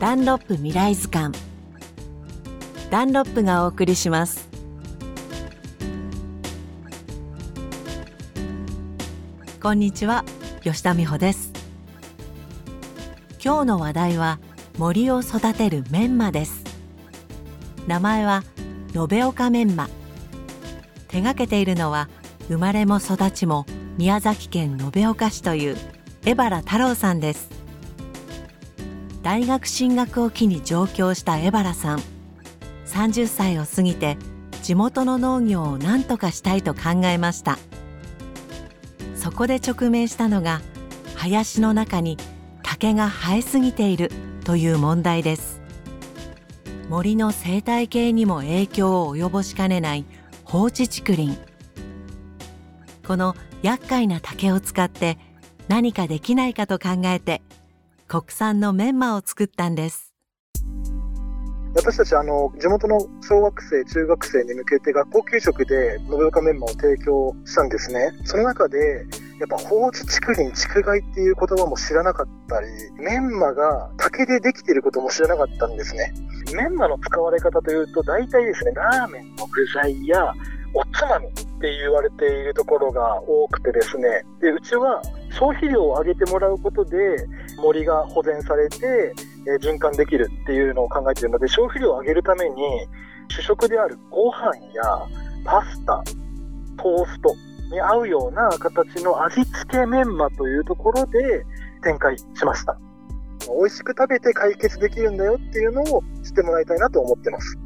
ダンロップ未来図鑑。ダンロップがお送りします。こんにちは吉田美穂です。今日の話題は森を育てるメンマです。名前は延岡メンマ。手がけているのは生まれも育ちも宮崎県延岡市という江原太郎さんです。大学進学を機に上京した江原さん。30歳を過ぎて地元の農業を何とかしたいと考えました。そこで直面したのが林の中に竹が生えすぎているという問題です。森の生態系にも影響を及ぼしかねない放置竹林。この厄介な竹を使って何かできないかと考えて国産のメンマを作ったんです。私たちあの地元の小学生中学生に向けて学校給食で延岡メンマを提供したんですね。その中でやっぱ放置竹林竹害っていう言葉も知らなかったりメンマが竹でできていることも知らなかったんですね。メンマの使われ方というと大体ですねラーメンの具材やおつまみって言われているところが多くてですね。でうちは消費量を上げてもらうことで森が保全されて、えー、循環できるっていうのを考えているので消費量を上げるために主食であるご飯やパスタトーストに合うような形の味付けメンマというところで展開しました。美味しく食べて解決できるんだよっていうのを知ってもらいたいなと思ってます。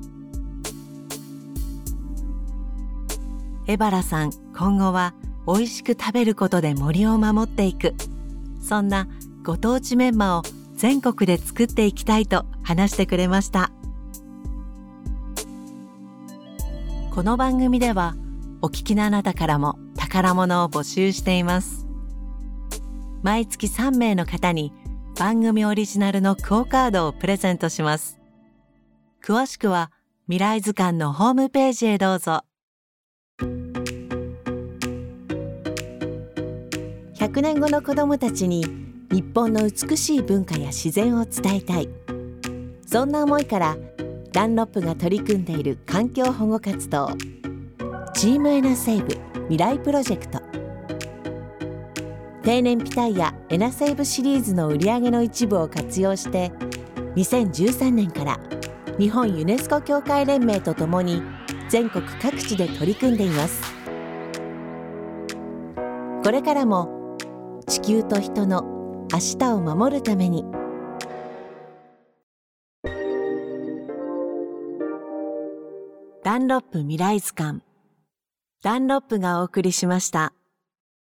江原さん今後は美味しく食べることで森を守っていく。そんなご当地メンマを全国で作っていきたいと話してくれました。この番組ではお聞きのあなたからも宝物を募集しています。毎月3名の方に番組オリジナルのクオカードをプレゼントします。詳しくは未来図鑑のホームページへどうぞ。100年後の子どもたちに日本の美しい文化や自然を伝えたい。そんな思いからダンロップが取り組んでいる環境保護活動チームエナセーブ未来プロジェクト。定年ピタイヤエナセーブシリーズの売り上げの一部を活用して2013年から日本ユネスコ協会連盟とともに全国各地で取り組んでいます。これからも地球と人の明日を守るためにダンロップ未来図鑑ダンロップがお送りしました。